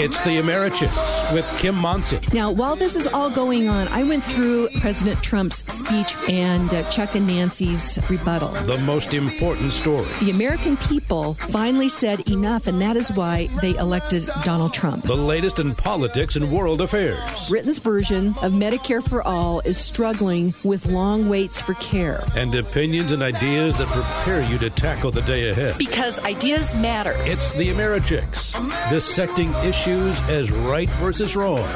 It's the Americhicks with Kim Monson. Now, while this is all going on, I went through President Trump's speech and uh, Chuck and Nancy's rebuttal. The most important story. The American people finally said enough, and that is why they elected Donald Trump. The latest in politics and world affairs. Britain's version of Medicare for All is struggling with long waits for care. And opinions and ideas that prepare you to tackle the day ahead. Because ideas matter. It's the Americhicks, dissecting issues as right versus wrong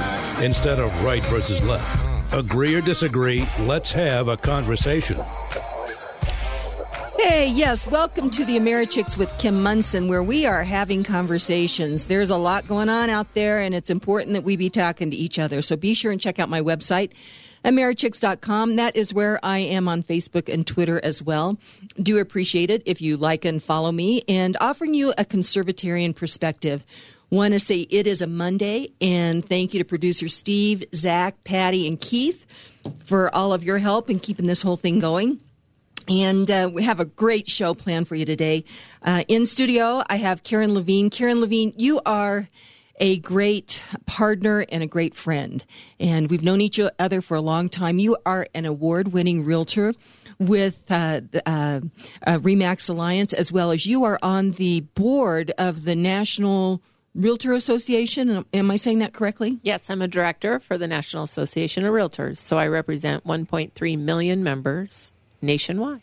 instead of right versus left. Agree or disagree, let's have a conversation. Hey, yes, welcome to the Americhicks with Kim Monson, where we are having conversations. There's a lot going on out there, and it's important that we be talking to each other. So be sure and check out my website, Americhicks.com. That is where I am on Facebook and Twitter as well. Do appreciate it if you like and follow me and offering you a conservatarian perspective Want to say it is a Monday, and thank you to producer Steve, Zach, Patty, and Keith for all of your help in keeping this whole thing going. And uh, we have a great show planned for you today. Uh, in studio, I have Karen Levine. Karen Levine, you are a great partner and a great friend. And we've known each other for a long time. You are an award winning realtor with uh, uh, uh, Remax Alliance, as well as you are on the board of the National Realtor Association. Am I saying that correctly? Yes, I'm a director for the National Association of Realtors. So I represent 1.3 million members nationwide.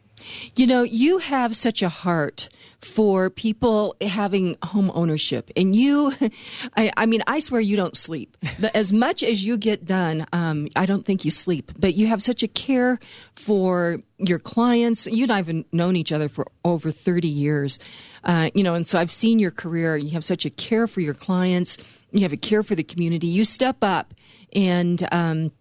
You know, you have such a heart for people having home ownership, and you, I, I mean, I swear you don't sleep. As much as you get done, um, I don't think you sleep. But you have such a care for your clients. You and I have known each other for over thirty years, uh, you know, and so I've seen your career. You have such a care for your clients. You have a care for the community. You step up and. Um,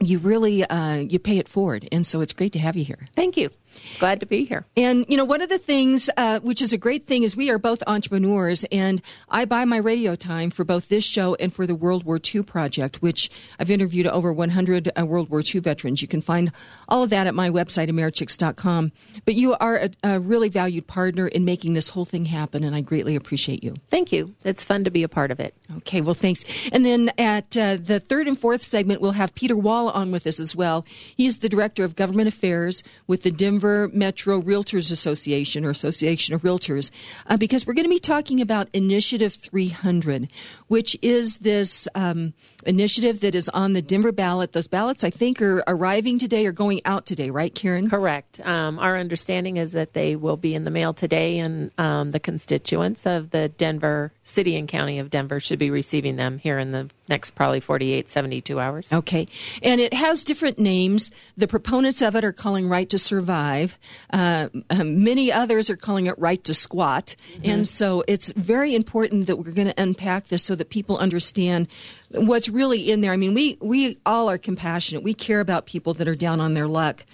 you really uh, you pay it forward, and so it's great to have you here. Thank you. Glad to be here. And, you know, one of the things, uh, which is a great thing, is we are both entrepreneurs, and I buy my radio time for both this show and for the World War II project, which I've interviewed over 100 uh, World War II veterans. You can find all of that at my website, Americhicks.com. But you are a, a really valued partner in making this whole thing happen, and I greatly appreciate you. Thank you. It's fun to be a part of it. Okay, well, thanks. And then at uh, the third and fourth segment, we'll have Peter Wall on with us as well. He's the Director of Government Affairs with the Denver Denver Metro Realtors Association or Association of Realtors uh, because we're going to be talking about Initiative 300, which is this um, initiative that is on the Denver ballot. Those ballots, I think, are arriving today or going out today, right, Karen? Correct. Um, our understanding is that they will be in the mail today, and um, the constituents of the Denver city and county of Denver should be receiving them here in the next probably 48, 72 hours. Okay. And it has different names. The proponents of it are calling Right to Survive. Uh, um, many others are calling it Right to Squat. Mm-hmm. And so it's very important that we're going to unpack this so that people understand what's really in there. I mean, we, we all are compassionate. We care about people that are down on their luck.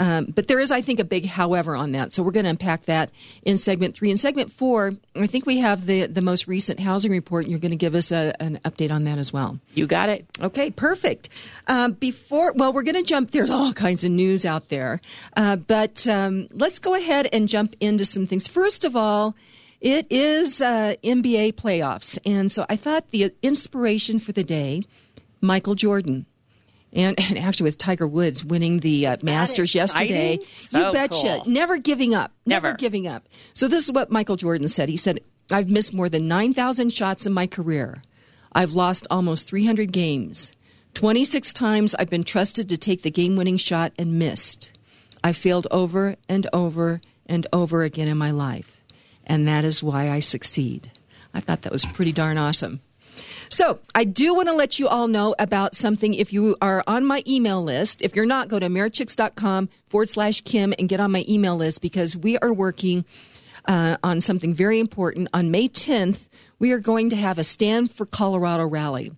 Um, but there is, I think, a big however on that. So we're going to unpack that in segment three. In segment four, I think we have the, the most recent housing report. And you're going to give us a, an update on that as well. You got it. Okay, perfect. Um, before, well, we're going to jump. There's all kinds of news out there, uh, but um, let's go ahead and jump into some things. First of all. It is uh, NBA playoffs. And so I thought the inspiration for the day, Michael Jordan. And, and actually, with Tiger Woods winning the uh, Masters yesterday, so you betcha, cool. never giving up, never. Never. giving up. So this is what Michael Jordan said. He said, "I've missed more than nine thousand shots in my career. I've lost almost three hundred games. Twenty six times I've been trusted to take the game winning shot and missed. I failed over and over and over again in my life, and that is why I succeed." I thought that was pretty darn awesome. So I do want to let you all know about something. If you are on my email list, if you're not, go to americhicks.com forward slash Kim and get on my email list because we are working uh, on something very important. On May 10th, we are going to have a Stand for Colorado rally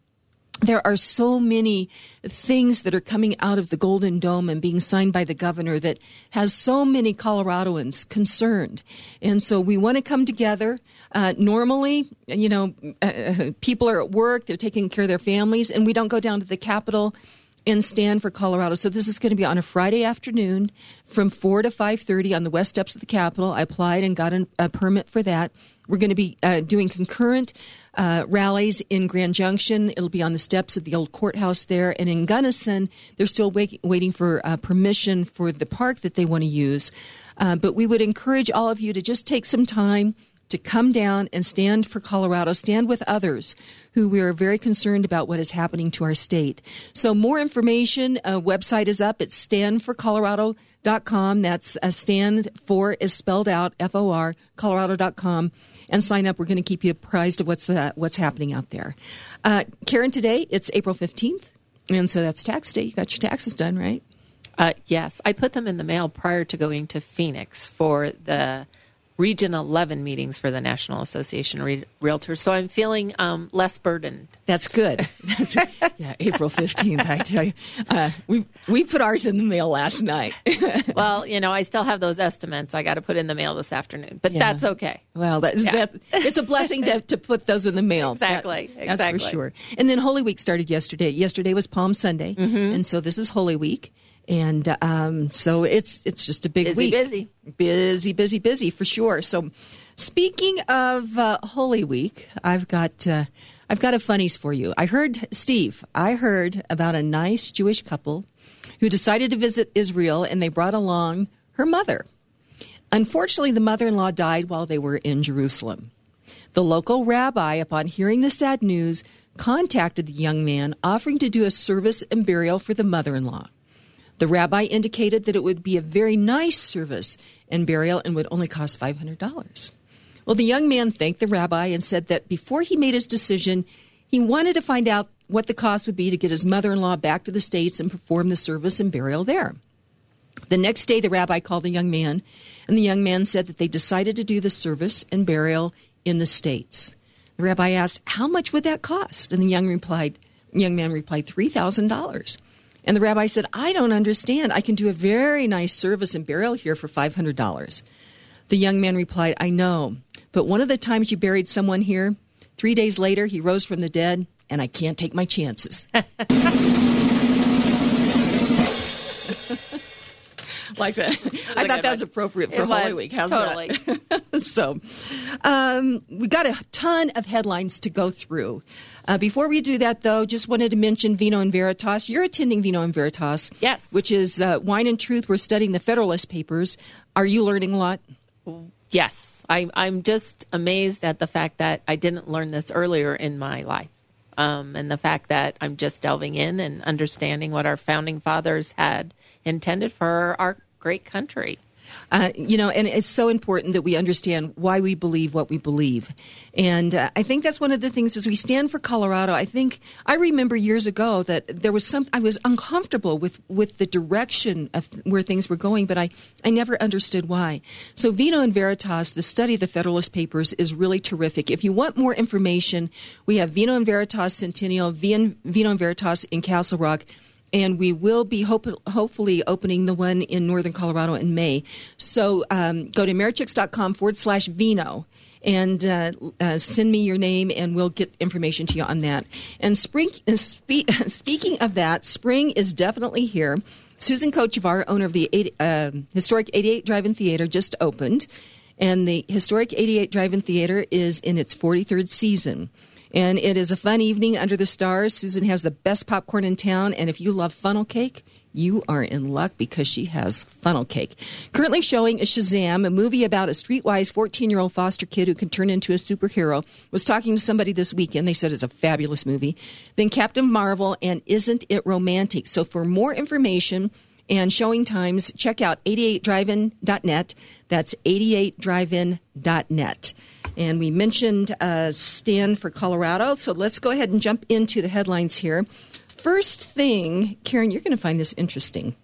there are so many things that are coming out of the Golden Dome and being signed by the governor that has so many Coloradoans concerned. And so we want to come together. Uh, normally, you know, uh, people are at work, they're taking care of their families, and we don't go down to the Capitol and stand for Colorado. So this is going to be on a Friday afternoon from 4 to 5:30 on the west steps of the Capitol. I applied and got an, a permit for that. We're going to be uh, doing concurrent uh, rallies in Grand Junction. It'll be on the steps of the old courthouse there, and in Gunnison, they're still wait, waiting for uh, permission for the park that they want to use. Uh, but we would encourage all of you to just take some time to come down and stand for Colorado, stand with others who we are very concerned about what is happening to our state. So more information, a website is up. It's standforcolorado.com. That's a stand for is spelled out F-O-R, colorado.com. And sign up. We're going to keep you apprised of what's, uh, what's happening out there. Uh, Karen, today it's April 15th. And so that's tax day. You got your taxes done, right? Uh, yes, I put them in the mail prior to going to Phoenix for the Region 11 meetings for the National Association of Re- Realtors. So I'm feeling um, less burdened. That's good. That's, yeah, April 15th, I tell you. Uh, we, we put ours in the mail last night. well, you know, I still have those estimates I got to put in the mail this afternoon, but yeah. that's okay. Well, that's, yeah. that, it's a blessing to, to put those in the mail. Exactly. That, that's exactly. for sure. And then Holy Week started yesterday. Yesterday was Palm Sunday. Mm-hmm. And so this is Holy Week and um, so it's it's just a big busy, week. Busy, busy, busy, busy for sure. So, speaking of uh, Holy Week, I've got uh, I've got a funnies for you. I heard Steve. I heard about a nice Jewish couple who decided to visit Israel, and they brought along her mother. Unfortunately, the mother-in-law died while they were in Jerusalem. The local rabbi, upon hearing the sad news, contacted the young man, offering to do a service and burial for the mother-in-law. The rabbi indicated that it would be a very nice service and burial and would only cost $500. Well, the young man thanked the rabbi and said that before he made his decision, he wanted to find out what the cost would be to get his mother in law back to the States and perform the service and burial there. The next day, the rabbi called the young man, and the young man said that they decided to do the service and burial in the States. The rabbi asked, How much would that cost? And the young, replied, young man replied, $3,000. And the rabbi said, I don't understand. I can do a very nice service and burial here for $500. The young man replied, I know, but one of the times you buried someone here, three days later he rose from the dead, and I can't take my chances. like that. I thought that was appropriate for Holy Week. How's totally. that? so, um, we got a ton of headlines to go through. Uh, before we do that, though, just wanted to mention Vino and Veritas. You're attending Vino and Veritas, yes, which is uh, Wine and Truth. We're studying the Federalist Papers. Are you learning a lot? Yes, I, I'm just amazed at the fact that I didn't learn this earlier in my life. Um, and the fact that I'm just delving in and understanding what our founding fathers had intended for our great country. Uh, you know, and it's so important that we understand why we believe what we believe. And uh, I think that's one of the things as we stand for Colorado. I think I remember years ago that there was some, I was uncomfortable with, with the direction of where things were going, but I, I never understood why. So Vino and Veritas, the study of the Federalist Papers is really terrific. If you want more information, we have Vino and Veritas Centennial, Vino and Veritas in Castle Rock and we will be hope- hopefully opening the one in northern Colorado in May. So um, go to americhicks.com forward slash vino and uh, uh, send me your name, and we'll get information to you on that. And spring, uh, spe- speaking of that, spring is definitely here. Susan Kochevar, owner of the 80, uh, historic 88 Drive-In Theater, just opened, and the historic 88 Drive-In Theater is in its 43rd season. And it is a fun evening under the stars. Susan has the best popcorn in town, and if you love funnel cake, you are in luck because she has funnel cake. Currently showing is Shazam, a movie about a streetwise 14 year old foster kid who can turn into a superhero. Was talking to somebody this weekend. They said it's a fabulous movie. Then Captain Marvel and Isn't It Romantic? So for more information, and showing times, check out 88drivein.net. That's 88drivein.net. And we mentioned uh, Stand for Colorado, so let's go ahead and jump into the headlines here. First thing, Karen, you're going to find this interesting,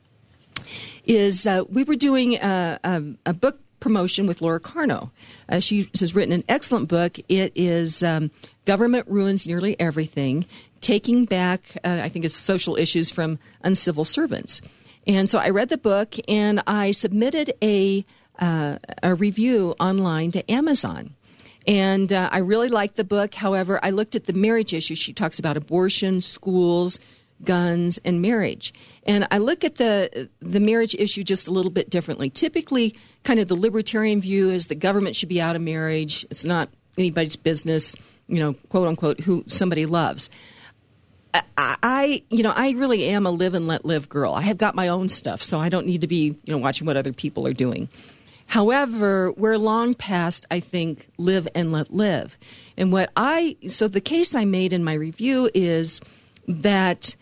is uh, we were doing a, a, a, book promotion with Laura Carno. Uh, she has written an excellent book. It is um, Government Ruins Nearly Everything Taking Back, uh, I think it's social issues from uncivil servants. And so I read the book and I submitted a, uh, a review online to Amazon. And uh, I really liked the book. However, I looked at the marriage issue. She talks about abortion, schools, guns, and marriage. And I look at the the marriage issue just a little bit differently. Typically, kind of the libertarian view is the government should be out of marriage. It's not anybody's business, you know, quote unquote, who somebody loves. I, you know, I really am a live and let live girl. I have got my own stuff, so I don't need to be, you know, watching what other people are doing. However, we're long past, I think, live and let live. And what I, so the case I made in my review is that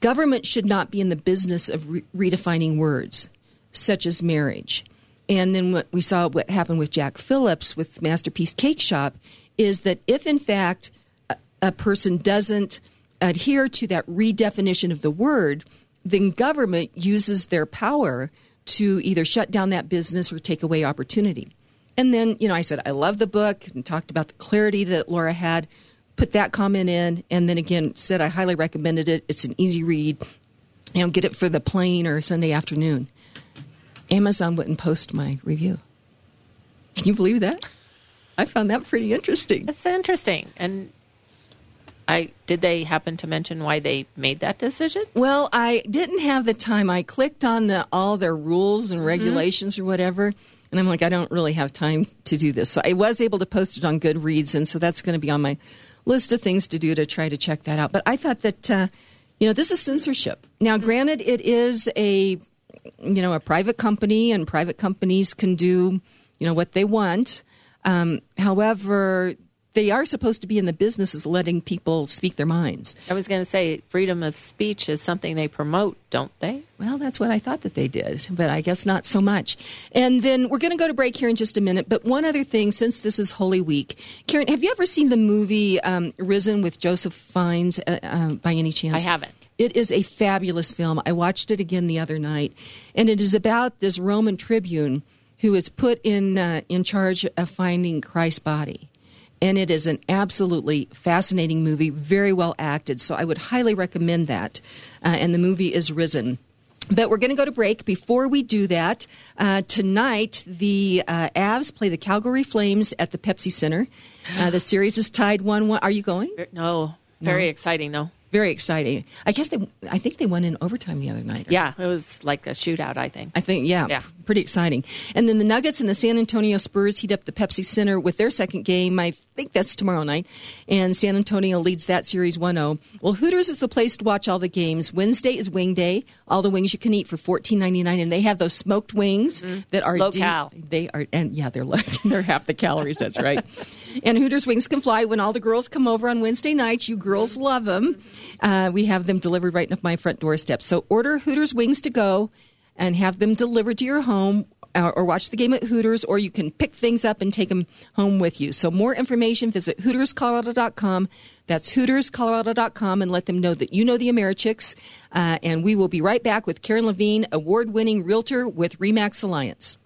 government should not be in the business of re- redefining words, such as marriage. And then what we saw what happened with Jack Phillips with Masterpiece Cake Shop is that if in fact a, a person doesn't adhere to that redefinition of the word, then government uses their power to either shut down that business or take away opportunity. And then, you know, I said, I love the book and talked about the clarity that Laura had, put that comment in, and then again said I highly recommended it. It's an easy read. You know, get it for the plane or Sunday afternoon. Amazon wouldn't post my review. Can you believe that? I found that pretty interesting. It's interesting. And I did they happen to mention why they made that decision? Well, I didn't have the time. I clicked on the all their rules and mm-hmm. regulations mm-hmm. or whatever, and I'm like, I don't really have time to do this. So I was able to post it on Goodreads, and so that's going to be on my list of things to do to try to check that out. But I thought that uh, you know this is censorship. Now, granted, it is a you know a private company, and private companies can do you know what they want. Um, however, they are supposed to be in the business of letting people speak their minds. I was going to say freedom of speech is something they promote, don't they? Well, that's what I thought that they did, but I guess not so much. And then we're going to go to break here in just a minute. But one other thing, since this is Holy Week, Karen, have you ever seen the movie um, Risen with Joseph Fiennes uh, uh, by any chance? I haven't. It is a fabulous film. I watched it again the other night, and it is about this Roman tribune who is put in uh, in charge of finding Christ's body and it is an absolutely fascinating movie, very well acted. So I would highly recommend that. Uh, and the movie is Risen. But we're going to go to break. Before we do that, uh, tonight the uh, Avs play the Calgary Flames at the Pepsi Center. Uh, the series is tied one-one. Are you going? No, very no. exciting though very exciting. I guess they, I think they won in overtime the other night. Yeah, it was like a shootout. I think. I think, yeah, yeah, pretty exciting. And then the Nuggets and the San Antonio Spurs heat up the Pepsi Center with their second game. I think that's tomorrow night, and San Antonio leads that series 1-0. Well, Hooters is the place to watch all the games. Wednesday is Wing Day. All the wings you can eat for fourteen ninety nine, and they have those smoked wings mm-hmm. that are low deep, cal. They are, and yeah, they're like they're half the calories. That's right. and Hooters wings can fly when all the girls come over on Wednesday nights. You girls love them. Uh, we have them delivered right up my front doorstep. So order Hooters wings to go and have them delivered to your home uh, or watch the game at Hooters, or you can pick things up and take them home with you. So, more information, visit HootersColorado.com. That's HootersColorado.com and let them know that you know the Americhicks. Uh, and we will be right back with Karen Levine, award winning realtor with REMAX Alliance.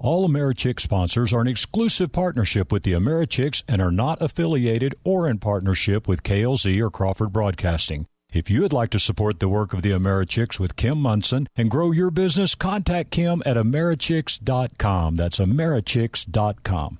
All AmeriChicks sponsors are an exclusive partnership with the Americhicks and are not affiliated or in partnership with KLZ or Crawford Broadcasting. If you would like to support the work of the Americhicks with Kim Monson and grow your business, contact Kim at Americhicks.com. That's Americhicks.com.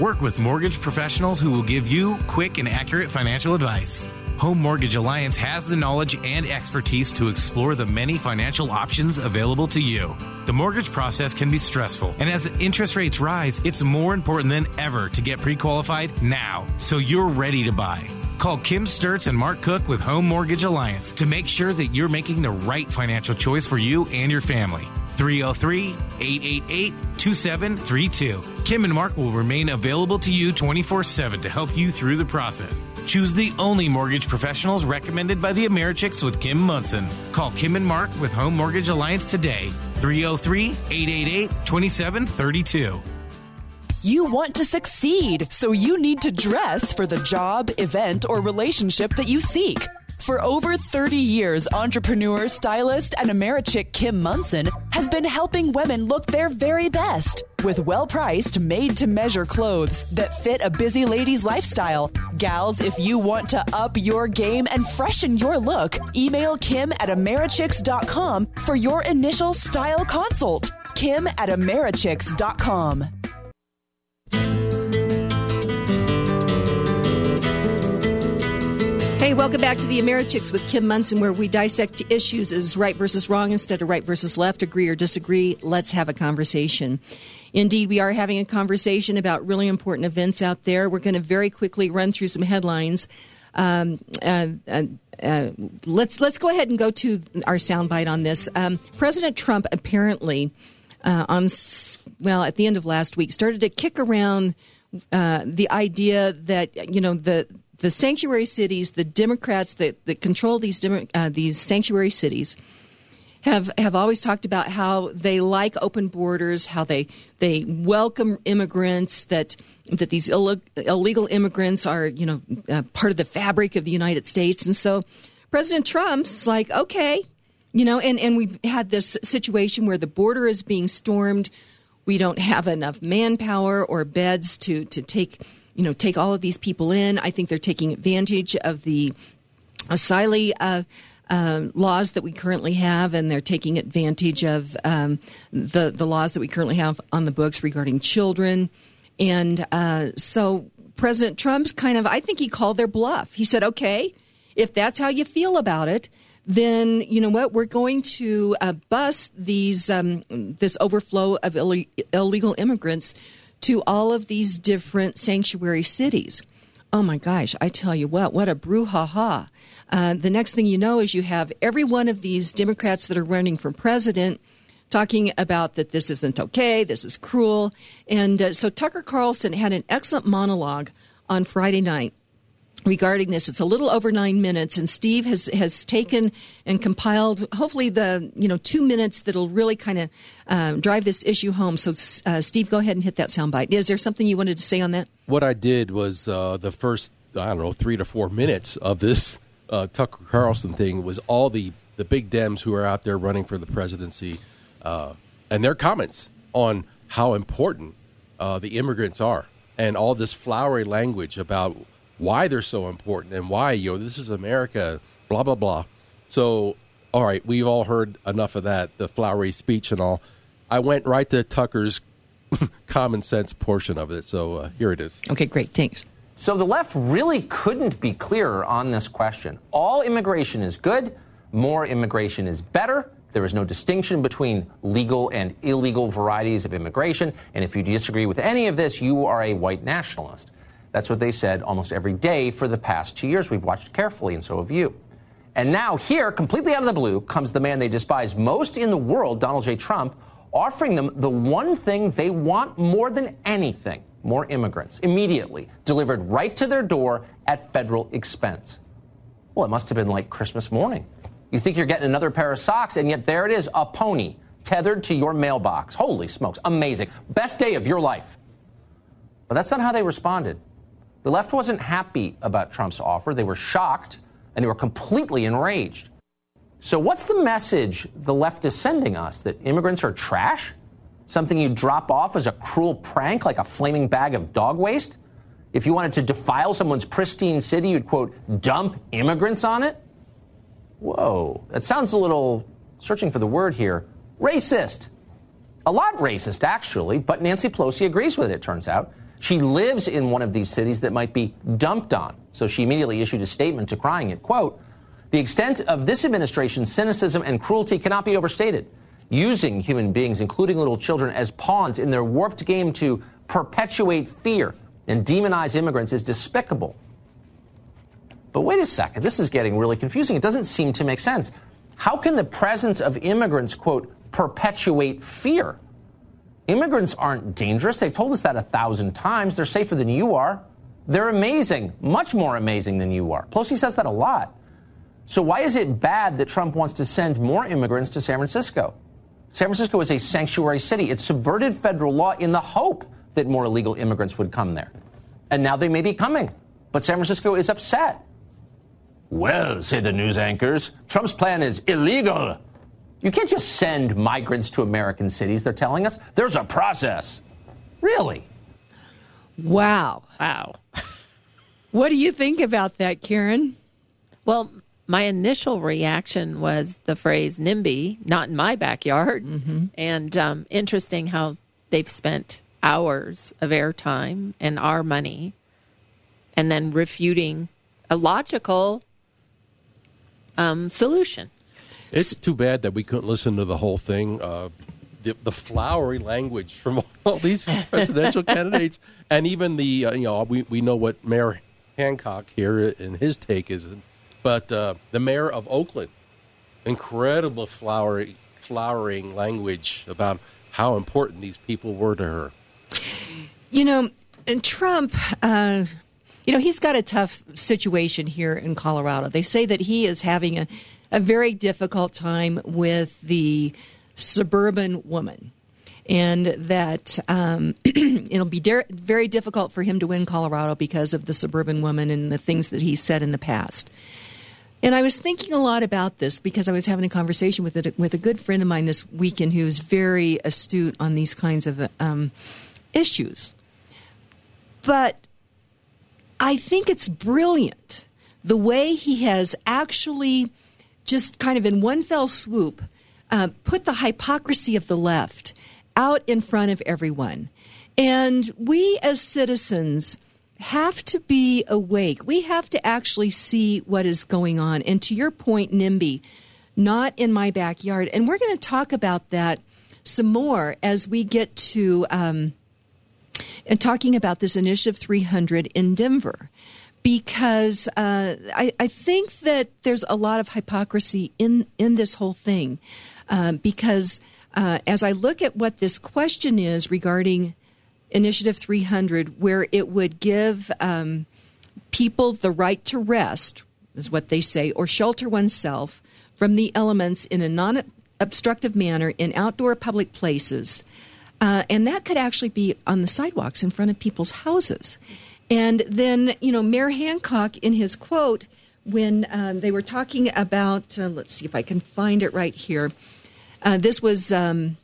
Work with mortgage professionals who will give you quick and accurate financial advice. Home Mortgage Alliance has the knowledge and expertise to explore the many financial options available to you. The mortgage process can be stressful, and as interest rates rise, it's more important than ever to get pre qualified now so you're ready to buy. Call Kim Sturts and Mark Cook with Home Mortgage Alliance to make sure that you're making the right financial choice for you and your family. 303 888 2732. Kim and Mark will remain available to you 24 7 to help you through the process. Choose the only mortgage professionals recommended by the Americhicks with Kim Monson. Call Kim and Mark with Home Mortgage Alliance today. 303 888 2732. You want to succeed, so you need to dress for the job, event, or relationship that you seek. For over 30 years, entrepreneur, stylist, and Americhick Kim Monson has been helping women look their very best with well priced, made to measure clothes that fit a busy lady's lifestyle. Gals, if you want to up your game and freshen your look, email Kim at Americhicks.com for your initial style consult. Kim at Americhicks.com. Hey, welcome back to the Americhicks with Kim Monson, where we dissect issues as right versus wrong instead of right versus left, agree or disagree. Let's have a conversation. Indeed, we are having a conversation about really important events out there. We're going to very quickly run through some headlines. Um, uh, uh, uh, let's let's go ahead and go to our soundbite on this. Um, President Trump apparently uh, on well at the end of last week started to kick around uh, the idea that you know the the sanctuary cities, the Democrats that, that control these uh, these sanctuary cities, have have always talked about how they like open borders, how they they welcome immigrants, that that these Ill- illegal immigrants are you know uh, part of the fabric of the United States, and so President Trump's like, okay, you know, and and we had this situation where the border is being stormed. We don't have enough manpower or beds to to take you know, take all of these people in. I think they're taking advantage of the asylum uh, uh, laws that we currently have, and they're taking advantage of um, the the laws that we currently have on the books regarding children. And uh, so President Trump's kind of, I think he called their bluff. He said, "Okay, if that's how you feel about it." Then you know what we're going to uh, bust these um, this overflow of Ill- illegal immigrants to all of these different sanctuary cities. Oh my gosh, I tell you what, what a brouhaha. Uh, the next thing you know is you have every one of these Democrats that are running for president talking about that this isn't okay, this is cruel. And uh, so Tucker Carlson had an excellent monologue on Friday night regarding this. It's a little over nine minutes, and Steve has has taken and compiled hopefully the you know two minutes that'll really kind of um, drive this issue home. So, uh, Steve, go ahead and hit that soundbite. Is there something you wanted to say on that? What I did was uh, the first I don't know three to four minutes of this uh, Tucker Carlson thing was all the the big Dems who are out there running for the presidency uh, and their comments on how important uh, the immigrants are and all this flowery language about why they're so important and why you know this is America, blah blah blah. So, all right, we've all heard enough of that, the flowery speech and all. I went right to Tucker's common sense portion of it. So uh, here it is. Okay, great, thanks. So the left really couldn't be clearer on this question. All immigration is good. More immigration is better. There is no distinction between legal and illegal varieties of immigration. And if you disagree with any of this, you are a white nationalist. That's what they said almost every day for the past two years. We've watched carefully, and so have you. And now, here, completely out of the blue, comes the man they despise most in the world, Donald J. Trump, offering them the one thing they want more than anything more immigrants, immediately, delivered right to their door at federal expense. Well, it must have been like Christmas morning. You think you're getting another pair of socks, and yet there it is, a pony tethered to your mailbox. Holy smokes, amazing. Best day of your life. But that's not how they responded. The left wasn't happy about Trump's offer. They were shocked and they were completely enraged. So, what's the message the left is sending us? That immigrants are trash? Something you drop off as a cruel prank like a flaming bag of dog waste? If you wanted to defile someone's pristine city, you'd quote, dump immigrants on it? Whoa, that sounds a little, searching for the word here, racist. A lot racist, actually, but Nancy Pelosi agrees with it, it turns out. She lives in one of these cities that might be dumped on. So she immediately issued a statement decrying it. Quote, the extent of this administration's cynicism and cruelty cannot be overstated. Using human beings, including little children, as pawns in their warped game to perpetuate fear and demonize immigrants is despicable. But wait a second, this is getting really confusing. It doesn't seem to make sense. How can the presence of immigrants, quote, perpetuate fear? Immigrants aren't dangerous. They've told us that a thousand times. They're safer than you are. They're amazing, much more amazing than you are. Pelosi says that a lot. So, why is it bad that Trump wants to send more immigrants to San Francisco? San Francisco is a sanctuary city. It subverted federal law in the hope that more illegal immigrants would come there. And now they may be coming. But San Francisco is upset. Well, say the news anchors, Trump's plan is illegal. You can't just send migrants to American cities, they're telling us. There's a process. Really? Wow. Wow. what do you think about that, Karen? Well, my initial reaction was the phrase NIMBY, not in my backyard. Mm-hmm. And um, interesting how they've spent hours of airtime and our money and then refuting a logical um, solution. It's too bad that we couldn't listen to the whole thing. Uh, the, the, flowery language from all these presidential candidates, and even the uh, you know we we know what Mayor Hancock here in his take is, but uh, the mayor of Oakland, incredible flowery flowering language about how important these people were to her. You know, and Trump. Uh, you know, he's got a tough situation here in Colorado. They say that he is having a, a very difficult time with the suburban woman. And that um, it'll be de- very difficult for him to win Colorado because of the suburban woman and the things that he said in the past. And I was thinking a lot about this because I was having a conversation with a, with a good friend of mine this weekend who's very astute on these kinds of um, issues. But I think it's brilliant the way he has actually just kind of in one fell swoop uh, put the hypocrisy of the left out in front of everyone. And we as citizens have to be awake. We have to actually see what is going on. And to your point, NIMBY, not in my backyard. And we're going to talk about that some more as we get to um, talking about this Initiative 300 in Denver. Because uh, I, I, think that there's a lot of hypocrisy in, in this whole thing. Uh, because uh, as I look at what this question is regarding Initiative 300, where it would give um, people the right to rest, is what they say, or shelter oneself from the elements in a non obstructive manner in outdoor public places. Uh, and that could actually be on the sidewalks in front of people's houses. And then, you know, Mayor Hancock, in his quote, when um, they were talking about, uh, let's see if I can find it right here. Uh, this was um,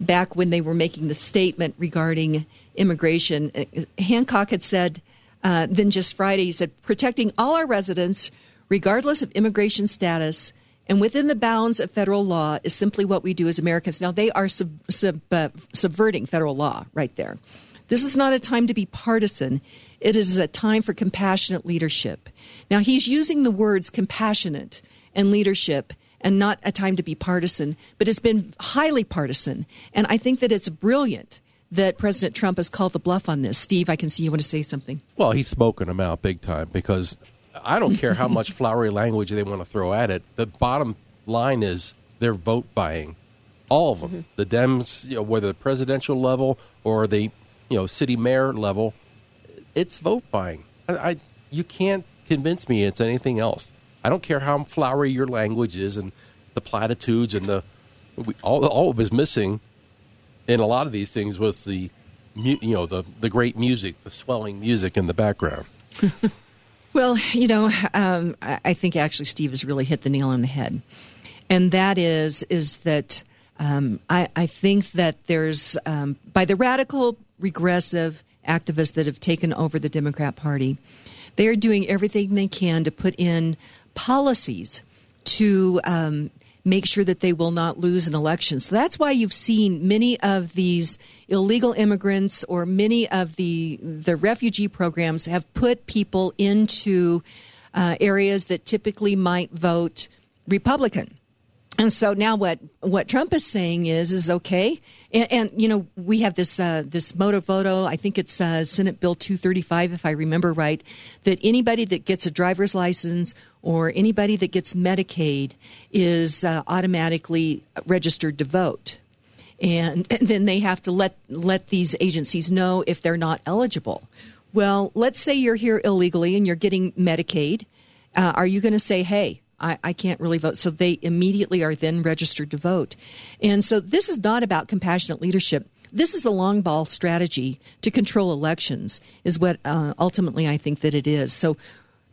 back when they were making the statement regarding immigration. Uh, Hancock had said, uh, then just Friday, he said, protecting all our residents, regardless of immigration status, and within the bounds of federal law is simply what we do as Americans. Now, they are sub, sub, uh, subverting federal law right there. This is not a time to be partisan. It is a time for compassionate leadership. Now, he's using the words compassionate and leadership and not a time to be partisan, but it's been highly partisan. And I think that it's brilliant that President Trump has called the bluff on this. Steve, I can see you want to say something. Well, he's smoking them out big time because I don't care how much flowery language they want to throw at it. The bottom line is they're vote buying. All of them. Mm-hmm. The Dems, you know, whether the presidential level or the you know city mayor level, it's vote buying. I, I you can't convince me it's anything else. I don't care how flowery your language is and the platitudes and the we, all all is missing in a lot of these things was the you know the the great music, the swelling music in the background. well, you know, um, I think actually Steve has really hit the nail on the head, and that is is that um, I, I, think that there's um, by the radical regressive activists that have taken over the Democrat Party, they are doing everything they can to put in policies to um, make sure that they will not lose an election. So that's why you've seen many of these illegal immigrants or many of the the refugee programs have put people into uh, areas that typically might vote Republican. And so now what what Trump is saying is is okay, and, and you know we have this uh, this moto voto. I think it's uh, Senate Bill 235, if I remember right, that anybody that gets a driver's license or anybody that gets Medicaid is uh, automatically registered to vote, and, and then they have to let let these agencies know if they're not eligible. Well, let's say you're here illegally and you're getting Medicaid. Uh, are you going to say, hey? I, I, can't really vote. So they immediately are then registered to vote. And so this is not about compassionate leadership. This is a long ball strategy to control elections, is what uh, ultimately I think that it is. So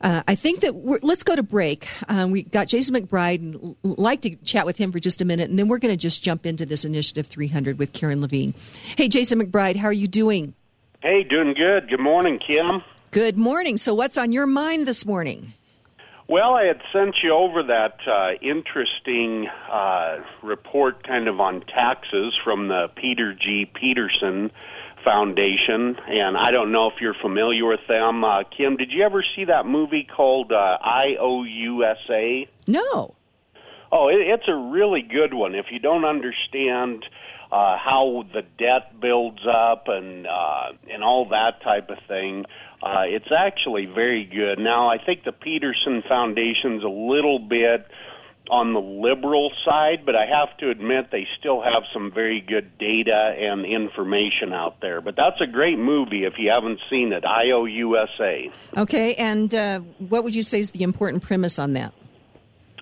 uh, I think that let's go to break. Um, we got Jason McBride, and like to chat with him for just a minute, and then we're going to just jump into this Initiative 300 with Karen Levine. Hey, Jason McBride, how are you doing? Hey, doing good. Good morning, Kim. Good morning. So, what's on your mind this morning? Well, I had sent you over that uh, interesting uh, report kind of on taxes from the Peter G. Peterson Foundation, and I don't know if you're familiar with them. Uh, Kim, did you ever see that movie called uh, IOUSA? No. Oh, it, it's a really good one. If you don't understand uh, how the debt builds up and uh, and all that type of thing, uh, it's actually very good. Now, I think the Peterson Foundation's a little bit on the liberal side, but I have to admit they still have some very good data and information out there. But that's a great movie if you haven't seen it. IOUSA. Okay, and uh, what would you say is the important premise on that?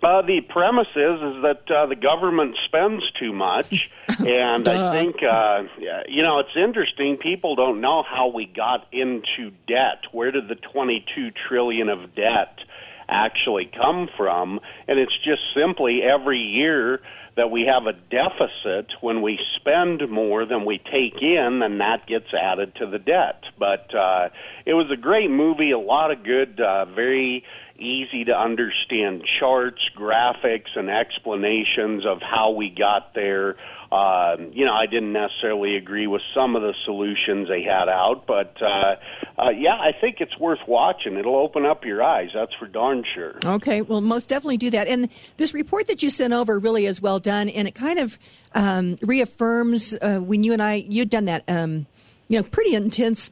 Uh, the premise is is that uh, the government spends too much, and I think uh, you know it's interesting. People don't know how we got into debt. Where did the twenty-two trillion of debt actually come from? And it's just simply every year that we have a deficit when we spend more than we take in, and that gets added to the debt. But uh, it was a great movie, a lot of good, uh, very easy to understand charts, graphics, and explanations of how we got there. Uh, you know, I didn't necessarily agree with some of the solutions they had out, but uh, uh, yeah, I think it's worth watching. It'll open up your eyes, that's for darn sure. Okay, well, most definitely do that. And this report that you sent over really is well done, and it kind of um, reaffirms uh, when you and I you'd done that, um, you know, pretty intense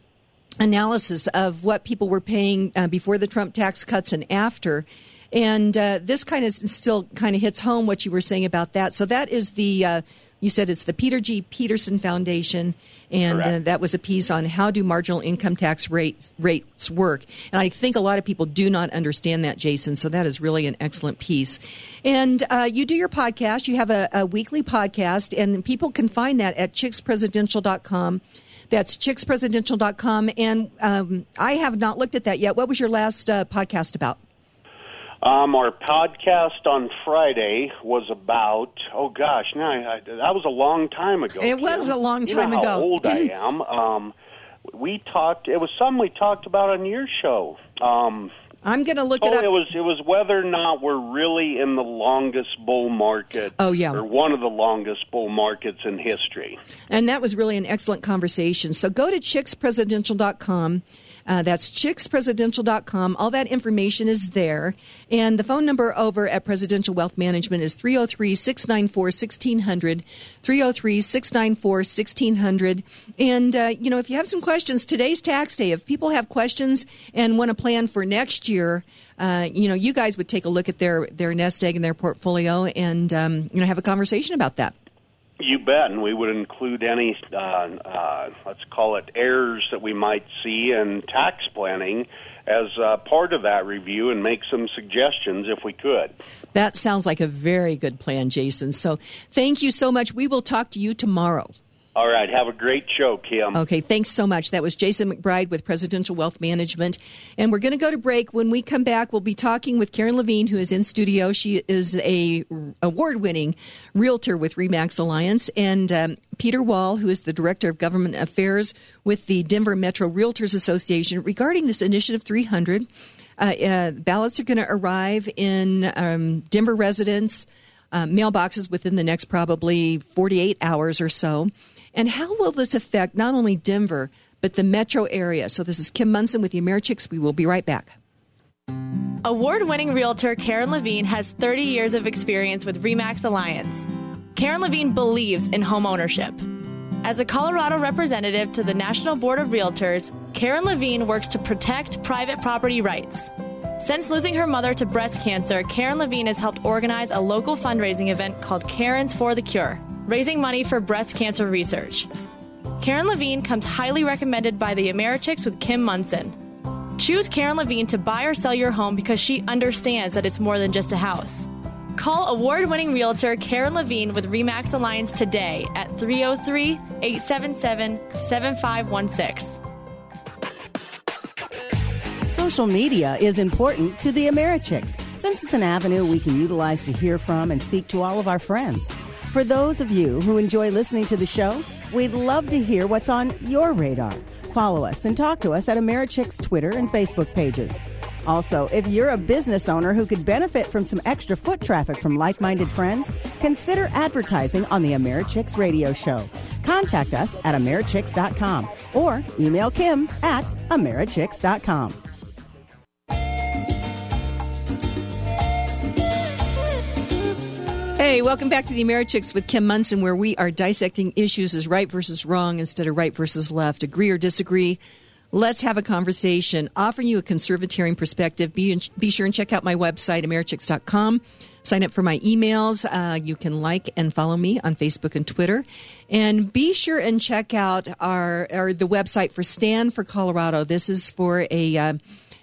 analysis of what people were paying uh, before the Trump tax cuts and after. And uh, this kind of still kind of hits home what you were saying about that. So that is the uh, you said it's the Peter G. Peterson Foundation, and uh, that was a piece on how do marginal income tax rates rates work. And I think a lot of people do not understand that, Jason. So that is really an excellent piece. And uh, you do your podcast. You have a, a weekly podcast, and people can find that at chickspresidential.com. That's chickspresidential.com. And um, I have not looked at that yet. What was your last uh, podcast about? Um, our podcast on Friday was about oh gosh, now I, that was a long time ago. It was a long you time ago. how old I am. Um, we talked. It was something we talked about on your show. Um, I'm going to look oh, it up. it was it was whether or not we're really in the longest bull market. Oh, yeah. or one of the longest bull markets in history. And that was really an excellent conversation. So go to chickspresidential.com. Uh, that's chickspresidential.com. All that information is there. And the phone number over at Presidential Wealth Management is 303 694 1600. 303 694 1600. And, uh, you know, if you have some questions, today's tax day. If people have questions and want to plan for next year, uh, you know, you guys would take a look at their, their nest egg and their portfolio and, um, you know, have a conversation about that. You bet, and we would include any, uh, uh, let's call it, errors that we might see in tax planning as uh, part of that review and make some suggestions if we could. That sounds like a very good plan, Jason. So thank you so much. We will talk to you tomorrow. All right. Have a great show, Kim. Okay. Thanks so much. That was Jason McBride with Presidential Wealth Management. And we're going to go to break. When we come back, we'll be talking with Karen Levine, who is in studio. She is a award winning realtor with Remax Alliance, and um, Peter Wall, who is the Director of Government Affairs with the Denver Metro Realtors Association regarding this Initiative 300. Uh, uh, ballots are going to arrive in um, Denver residents' uh, mailboxes within the next probably 48 hours or so. And how will this affect not only Denver, but the metro area? So, this is Kim Monson with the Americhicks. We will be right back. Award winning realtor Karen Levine has 30 years of experience with REMAX Alliance. Karen Levine believes in home ownership. As a Colorado representative to the National Board of Realtors, Karen Levine works to protect private property rights. Since losing her mother to breast cancer, Karen Levine has helped organize a local fundraising event called Karen's for the Cure, raising money for breast cancer research. Karen Levine comes highly recommended by the Americhicks with Kim Monson. Choose Karen Levine to buy or sell your home because she understands that it's more than just a house. Call award winning realtor Karen Levine with REMAX Alliance today at 303 877 7516. Social media is important to the Americhicks since it's an avenue we can utilize to hear from and speak to all of our friends. For those of you who enjoy listening to the show, we'd love to hear what's on your radar. Follow us and talk to us at Americhicks Twitter and Facebook pages. Also, if you're a business owner who could benefit from some extra foot traffic from like minded friends, consider advertising on the Americhicks radio show. Contact us at Americhicks.com or email Kim at Americhicks.com. Hey, welcome back to the Americhicks with Kim Monson, where we are dissecting issues as right versus wrong instead of right versus left. Agree or disagree? Let's have a conversation. Offering you a conservatarian perspective. Be, be sure and check out my website, Americhicks.com. Sign up for my emails. Uh, you can like and follow me on Facebook and Twitter. And be sure and check out our, our the website for Stand for Colorado. This is for a. Uh,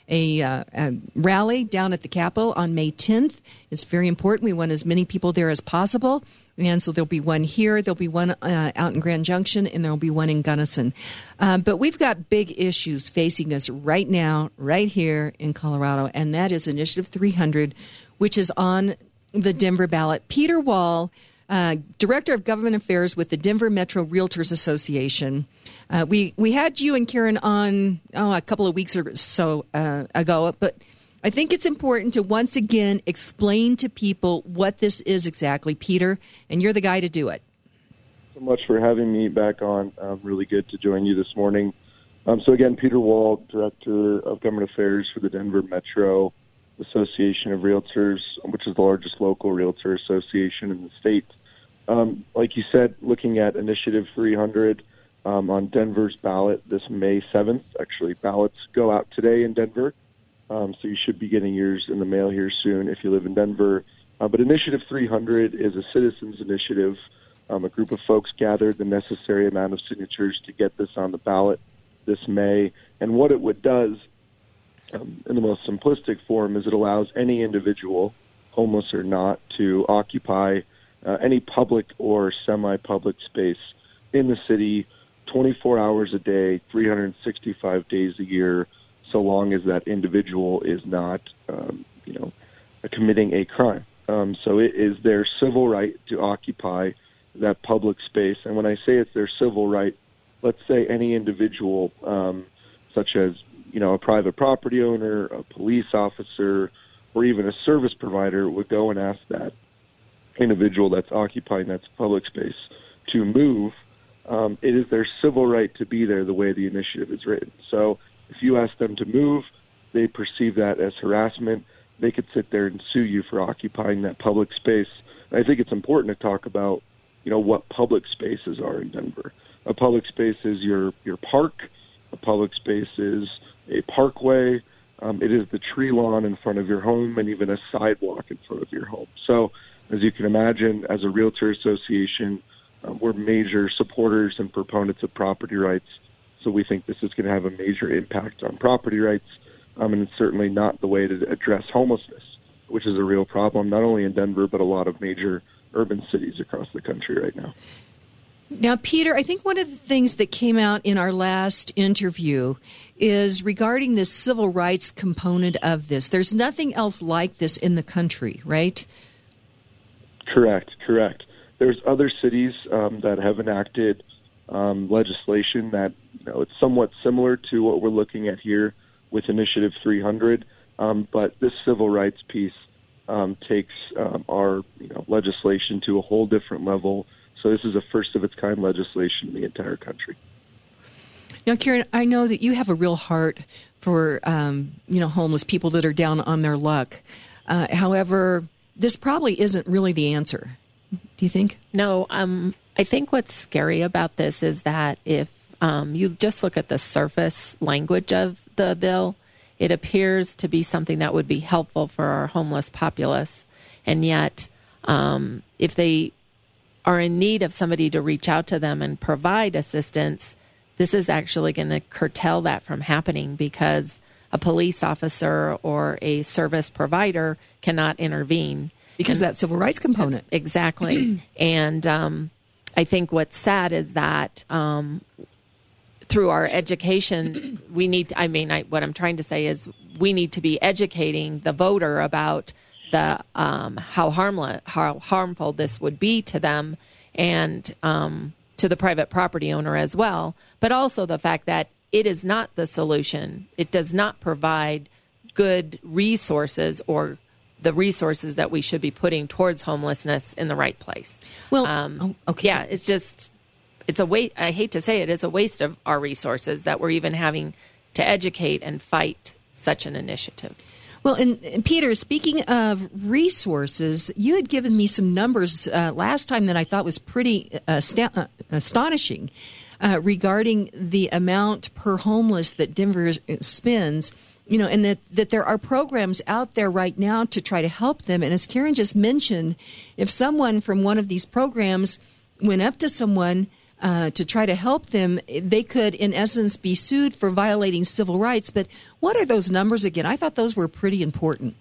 a, uh, a, rally down at the Capitol on May 10th. It's very important. We want as many people there as possible. And so there'll be one here, there'll be one uh, out in Grand Junction, and there'll be one in Gunnison. Uh, but we've got big issues facing us right now, right here in Colorado, and that is Initiative 300, which is on the Denver ballot. Peter Wall uh, Director of Government Affairs with the Denver Metro Realtors Association. Uh, we we had you and Karen on oh, a couple of weeks or so uh, ago, but I think it's important to once again explain to people what this is exactly, Peter, and you're the guy to do it. So much for having me back on. Um, really good to join you this morning. Um, so again, Peter Wall, Director of Government Affairs for the Denver Metro Association of Realtors, which is the largest local realtor association in the state. Um, like you said, looking at Initiative 300 um, on Denver's ballot this May 7th. Actually, ballots go out today in Denver, um, so you should be getting yours in the mail here soon if you live in Denver. Uh, but Initiative 300 is a citizens initiative. Um, a group of folks gathered the necessary amount of signatures to get this on the ballot this May. And what it would does, um, in the most simplistic form, is it allows any individual, homeless or not, to occupy uh, any public or semi-public space in the city 24 hours a day, 365 days a year, so long as that individual is not, um, you know, committing a crime. Um, so it is their civil right to occupy that public space. And when I say it's their civil right, let's say any individual, um, such as you know a private property owner, a police officer, or even a service provider, would go and ask that individual that's occupying that public space to move, um, it is their civil right to be there the way the initiative is written. So if you ask them to move, they perceive that as harassment. They could sit there and sue you for occupying that public space. And I think it's important to talk about, you know, what public spaces are in Denver. A public space is your your park. A public space is a parkway. Um, it is the tree lawn in front of your home and even a sidewalk in front of your home. So as you can imagine, as a realtor association, uh, we're major supporters and proponents of property rights. So we think this is going to have a major impact on property rights, um, and it's certainly not the way to address homelessness, which is a real problem not only in Denver but a lot of major urban cities across the country right now. Now, Peter, I think one of the things that came out in our last interview is regarding this civil rights component of this. There's nothing else like this in the country, right? Correct, correct. There's other cities um, that have enacted um, legislation that you know it's somewhat similar to what we're looking at here with Initiative 300, um, but this civil rights piece um, takes um, our you know legislation to a whole different level. So this is a first of its kind legislation in the entire country. Now, Karen, I know that you have a real heart for um, you know homeless people that are down on their luck. Uh, however, this probably isn't really the answer. Do you think? No. Um, I think what's scary about this is that if um, you just look at the surface language of the bill, it appears to be something that would be helpful for our homeless populace. And yet, um, if they are in need of somebody to reach out to them and provide assistance, this is actually going to curtail that from happening because a police officer or a service provider cannot intervene. Because and that civil rights component. Exactly. And um, i think what's sad is that um, through our education we need to, i mean I, what i'm trying to say is we need to be educating the voter about the um, how harmless how harmful this would be to them and um, to the private property owner as well but also the fact that it is not the solution. It does not provide good resources or the resources that we should be putting towards homelessness in the right place. Well, um, oh, okay. Yeah, it's just it's a waste. I hate to say it, it's a waste of our resources that we're even having to educate and fight such an initiative. Well, and, and, Peter, speaking of resources, you had given me some numbers uh, last time that I thought was pretty uh, uh, astonishing uh, regarding the amount per homeless that Denver spends. You know, and that, that there are programs out there right now to try to help them. And as Karen just mentioned, if someone from one of these programs went up to someone uh, to try to help them, they could, in essence, be sued for violating civil rights. But what are those numbers again? I thought those were pretty important.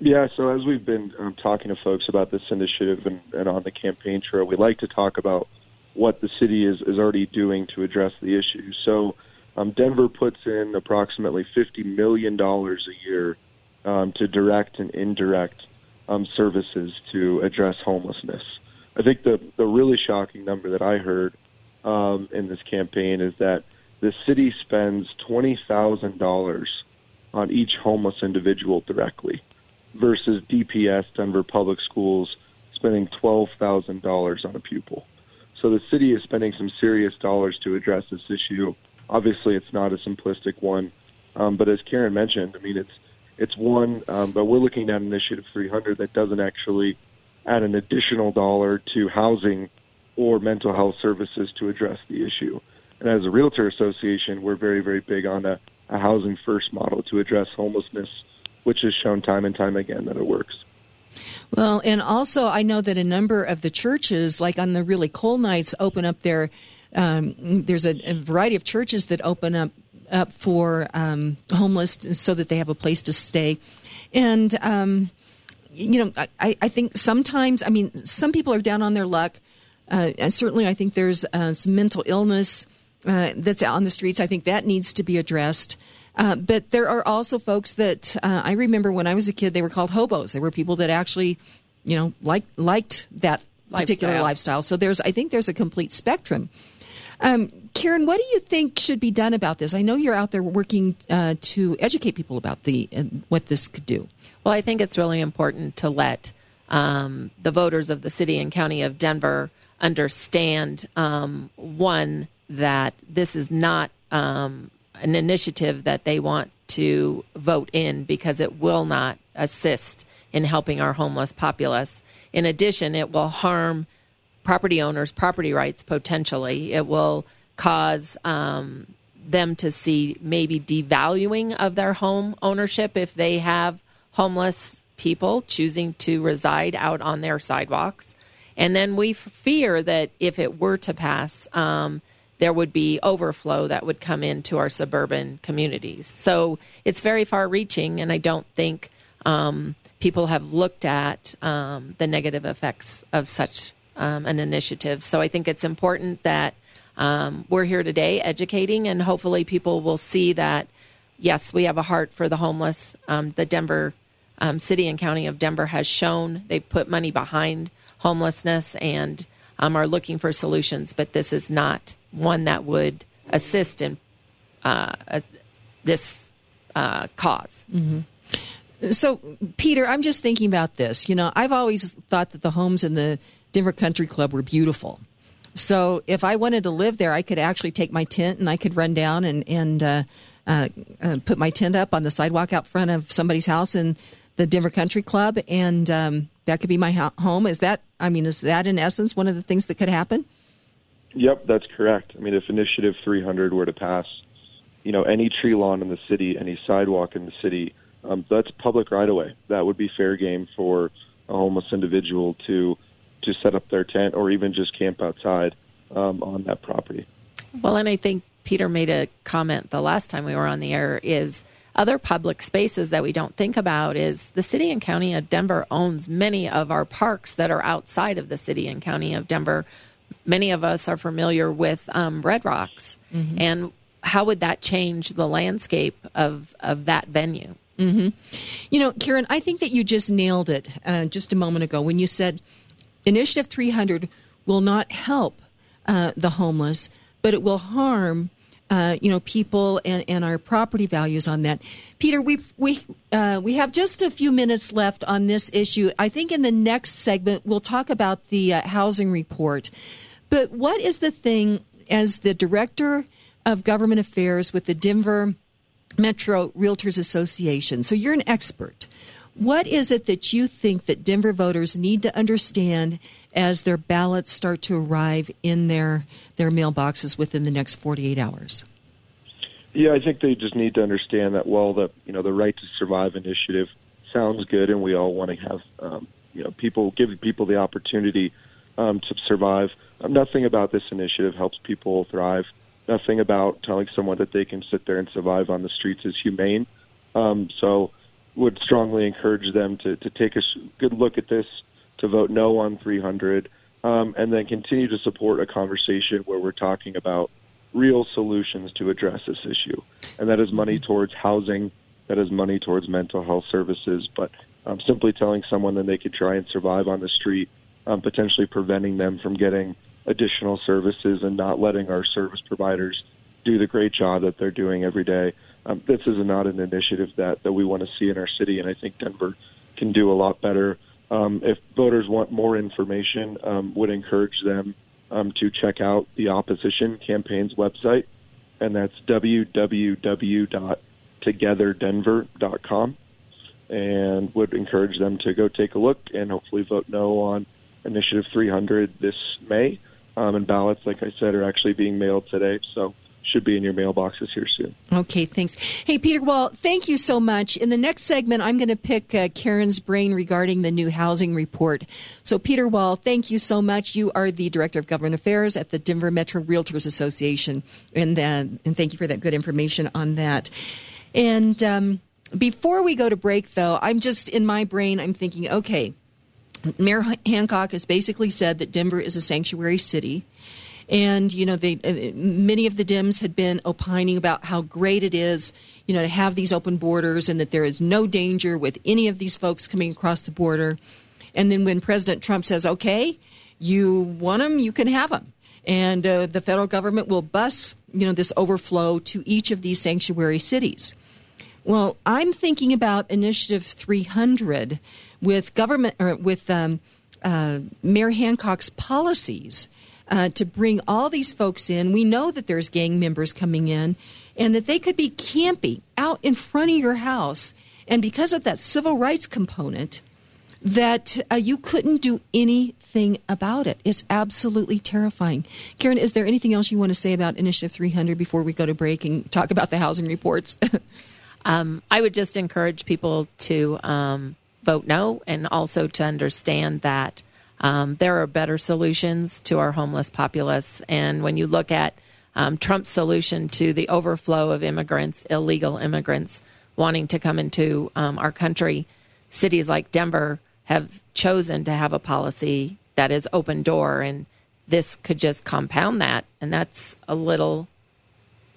Yeah, so as we've been um, talking to folks about this initiative and, and on the campaign trail, we like to talk about what the city is, is already doing to address the issue. So um, Denver puts in approximately $50 million a year um, to direct and indirect um, services to address homelessness. I think the the really shocking number that I heard um, in this campaign is that the city spends twenty thousand dollars on each homeless individual directly, versus DPS Denver Public Schools spending twelve thousand dollars on a pupil. So the city is spending some serious dollars to address this issue. Obviously, it's not a simplistic one, um, but as Karen mentioned, I mean it's it's one, um, but we're looking at Initiative 300 that doesn't actually add an additional dollar to housing or mental health services to address the issue. And as a realtor association, we're very, very big on a, a housing first model to address homelessness, which has shown time and time again that it works. Well, and also I know that a number of the churches, like on the really cold nights, open up their. Um, there's a, a, variety of churches that open up up for um, homeless so that they have a place to stay, and um, you know, I, I think sometimes, I mean, some people are down on their luck. Uh, certainly, I think there's uh, some mental illness uh, that's out on the streets. I think that needs to be addressed. Uh, but there are also folks that uh, I remember when I was a kid, they were called hobos. They were people that actually, you know, liked liked that particular lifestyle. lifestyle. So there's, I think, there's a complete spectrum. Um, Karen, what do you think should be done about this? I know you're out there working uh, to educate people about the what this could do. Well, I think it's really important to let um, the voters of the city and county of Denver understand um, one, that this is not um, an initiative that they want to vote in because it will not assist in helping our homeless populace. In addition, it will harm property owners' property rights potentially. It will cause um, them to see maybe devaluing of their home ownership if they have homeless people choosing to reside out on their sidewalks. And then we fear that if it were to pass, um, there would be overflow that would come into our suburban communities. So it's very far reaching, and I don't think um, people have looked at um, the negative effects of such um, an initiative. So I think it's important that um, we're here today educating, and hopefully people will see that, yes, we have a heart for the homeless. Um, the Denver um, city and county of Denver has shown they've put money behind homelessness and um, are looking for solutions, but this is not one that would assist in uh, uh, this uh, because mm-hmm. So, Peter, I'm just thinking about this. You know, I've always thought that the homes in the Denver Country Club were beautiful. So, if I wanted to live there, I could actually take my tent and I could run down and and uh, uh, uh, put my tent up on the sidewalk out front of somebody's house in the Denver Country Club, and um, that could be my home. Is that? I mean, is that in essence one of the things that could happen? Yep, that's correct. I mean, if Initiative 300 were to pass, you know, any tree lawn in the city, any sidewalk in the city, um, that's public right away. That would be fair game for a homeless individual to to set up their tent or even just camp outside um, on that property. Well, and I think Peter made a comment the last time we were on the air is other public spaces that we don't think about is the city and county of Denver owns many of our parks that are outside of the city and county of Denver. Many of us are familiar with um, Red Rocks, mm-hmm. and how would that change the landscape of of that venue? Mm-hmm. You know, Karen, I think that you just nailed it uh, just a moment ago when you said Initiative 300 will not help uh, the homeless, but it will harm uh, you know, people and, and our property values on that. Peter, we we uh, we have just a few minutes left on this issue. I think in the next segment we'll talk about the uh, housing report. But what is the thing as the director of government affairs with the Denver Metro Realtors Association? So you're an expert. What is it that you think that Denver voters need to understand as their ballots start to arrive in their their mailboxes within the next 48 hours? Yeah, I think they just need to understand that while the you know the right to survive initiative sounds good, and we all want to have um, you know people give people the opportunity um, to survive. Um, nothing about this initiative helps people thrive. Nothing about telling someone that they can sit there and survive on the streets is humane. Um, so, would strongly encourage them to to take a good look at this, to vote no on 300, um, and then continue to support a conversation where we're talking about real solutions to address this issue, and that is money towards housing, that is money towards mental health services. But um, simply telling someone that they could try and survive on the street, um, potentially preventing them from getting additional services and not letting our service providers do the great job that they're doing every day. Um, this is not an initiative that, that we want to see in our city, and I think Denver can do a lot better. Um, if voters want more information, um, would encourage them um, to check out the opposition campaign's website, and that's www.togetherdenver.com. And would encourage them to go take a look and hopefully vote no on Initiative 300 this May. Um, and ballots, like I said, are actually being mailed today. So should be in your mailboxes here soon. Okay, thanks. Hey, Peter, well, thank you so much. In the next segment, I'm going to pick uh, Karen's brain regarding the new housing report. So, Peter Wall, thank you so much. You are the Director of Government Affairs at the Denver Metro Realtors Association, and, and thank you for that good information on that. And um, before we go to break, though, I'm just in my brain, I'm thinking, okay, Mayor Hancock has basically said that Denver is a sanctuary city and you know uh, many of the Dems had been opining about how great it is you know to have these open borders and that there is no danger with any of these folks coming across the border. And then when president trump says okay you want them you can have them and uh, the federal government will bus you know this overflow to each of these sanctuary cities. Well i'm thinking about initiative 300 with government or with um, uh, mayor hancock's policies uh, to bring all these folks in. We know that there's gang members coming in and that they could be camping out in front of your house. And because of that civil rights component, that uh, you couldn't do anything about it. It's absolutely terrifying. Karen, is there anything else you want to say about Initiative 300 before we go to break and talk about the housing reports? um, I would just encourage people to um, vote no and also to understand that um, there are better solutions to our homeless populace. And when you look at um, Trump's solution to the overflow of immigrants, illegal immigrants wanting to come into um, our country, cities like Denver have chosen to have a policy that is open door, and this could just compound that. And that's a little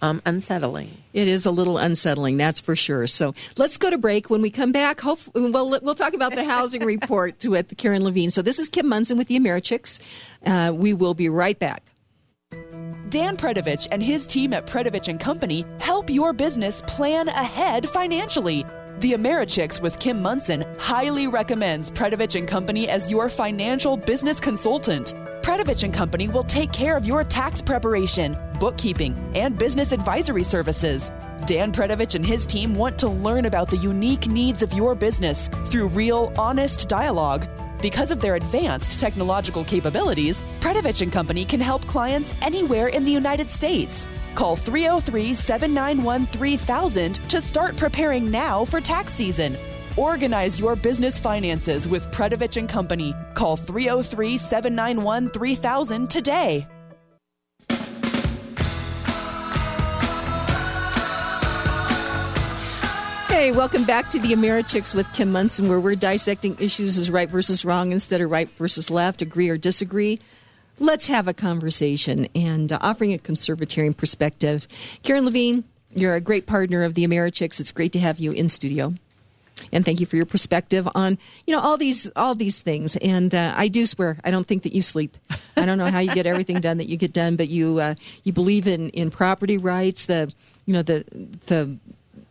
um, unsettling. It is a little unsettling, that's for sure. So let's go to break. When we come back, hopefully, well, we'll talk about the housing report with Karen Levine. So this is Kim Monson with the Americhicks. Uh, we will be right back. Dan Predovich and his team at Predovich and Company help your business plan ahead financially. The Americhicks with Kim Monson highly recommends Predovich Company as your financial business consultant. Predovich and Company will take care of your tax preparation, bookkeeping, and business advisory services. Dan Predovich and his team want to learn about the unique needs of your business through real, honest dialogue. Because of their advanced technological capabilities, Predovich and Company can help clients anywhere in the United States. Call 303 791 3000 to start preparing now for tax season Organize your business finances with Predovich and Company. Call 303 791 3000 today. Hey, welcome back to the Americhicks with Kim Monson, where we're dissecting issues as right versus wrong instead of right versus left, agree or disagree. Let's have a conversation and uh, offering a conservatarian perspective. Karen Levine, you're a great partner of the Americhicks. It's great to have you in studio and thank you for your perspective on you know all these all these things. And uh, I do swear, I don't think that you sleep. I don't know how you get everything done that you get done, but you uh, you believe in in property rights, the you know the the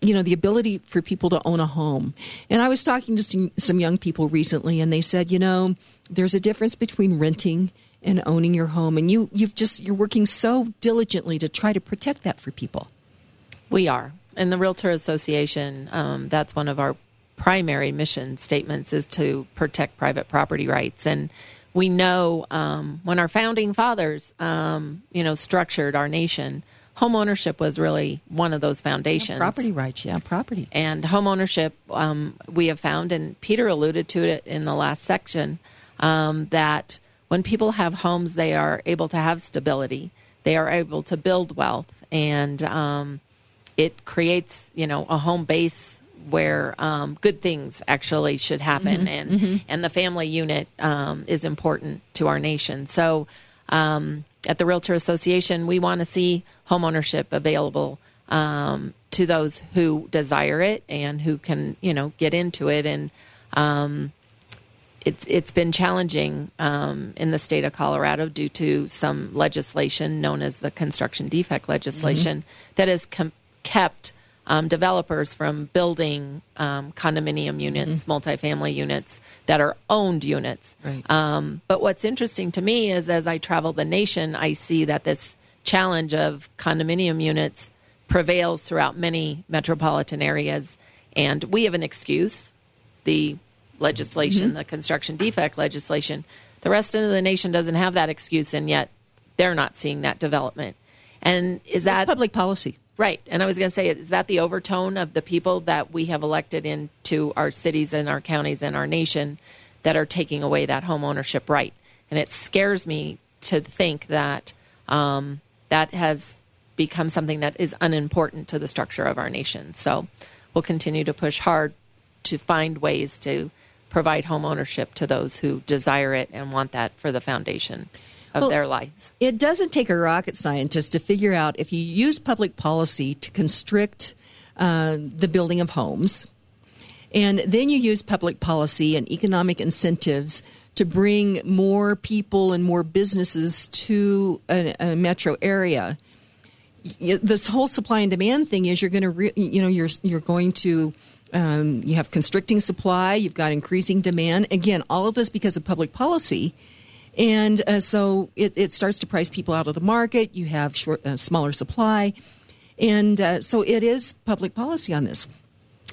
you know the ability for people to own a home. And I was talking to some, some young people recently, and they said, you know, there's a difference between renting in owning your home, and you you've just you're working so diligently to try to protect that for people. We are, and the Realtor Association. Um, that's one of our primary mission statements is to protect private property rights and we know um, when our founding fathers, um, you know, structured our nation, home ownership was really one of those foundations. Yeah, property rights, yeah, property. And home ownership, um, we have found, and Peter alluded to it in the last section, um, that when people have homes, they are able to have stability, they are able to build wealth, and um, it creates, you know, a home base where um, good things actually should happen, mm-hmm, and mm-hmm. and the family unit um, is important to our nation. So, um, at the Realtor Association, we want to see homeownership available um, to those who desire it and who can, you know, get into it. And um, it's it's been challenging um, in the state of Colorado due to some legislation known as the construction defect legislation mm-hmm. that has com- kept um, developers from building um, condominium units, mm-hmm. multifamily units that are owned units. Right. Um, but what's interesting to me is as I travel the nation, I see that this challenge of condominium units prevails throughout many metropolitan areas. And we have an excuse the legislation, mm-hmm. the construction defect legislation. The rest of the nation doesn't have that excuse, and yet they're not seeing that development. And is that it's public policy? Right. And I was going to say, is that the overtone of the people that we have elected into our cities and our counties and our nation that are taking away that home ownership right? And it scares me to think that um, that has become something that is unimportant to the structure of our nation. So we'll continue to push hard to find ways to provide home ownership to those who desire it and want that for the foundation of well, their lives. It doesn't take a rocket scientist to figure out if you use public policy to constrict uh, the building of homes, and then you use public policy and economic incentives to bring more people and more businesses to a, a metro area. This whole supply and demand thing is you're going to, re- you know, you're you're going to um, you have constricting supply, you've got increasing demand. Again, all of this because of public policy. And uh, so it, it, starts to price people out of the market. You have short, uh, smaller supply. And uh, so it is public policy on this.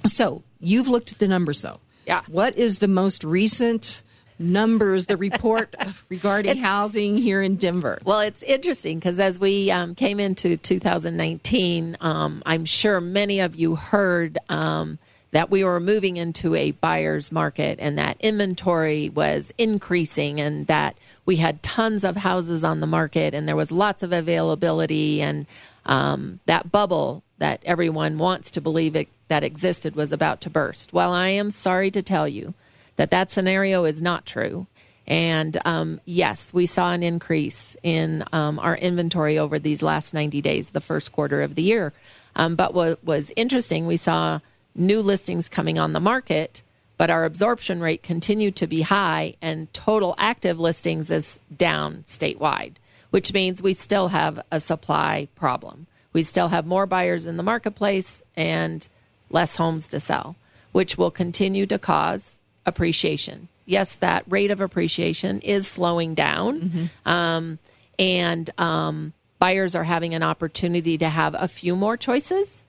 So you've looked at the numbers, though. Yeah. What is the most recent numbers, the report regarding housing here in Denver? Well, it's interesting because as we um, came into 2019, um, I'm sure many of you heard. Um, that we were moving into a buyer's market and that inventory was increasing and that we had tons of houses on the market and there was lots of availability and um, that bubble that everyone wants to believe it, that existed was about to burst. Well, I am sorry to tell you that that scenario is not true. And um, yes, we saw an increase in um, our inventory over these last 90 days, the first quarter of the year. Um, but what was interesting, we saw new listings coming on the market, but our absorption rate continued to be high and total active listings is down statewide, which means we still have a supply problem. We still have more buyers in the marketplace and less homes to sell, which will continue to cause appreciation. Yes, that rate of appreciation is slowing down. Mm-hmm. Um, and um, buyers are having an opportunity to have a few more choices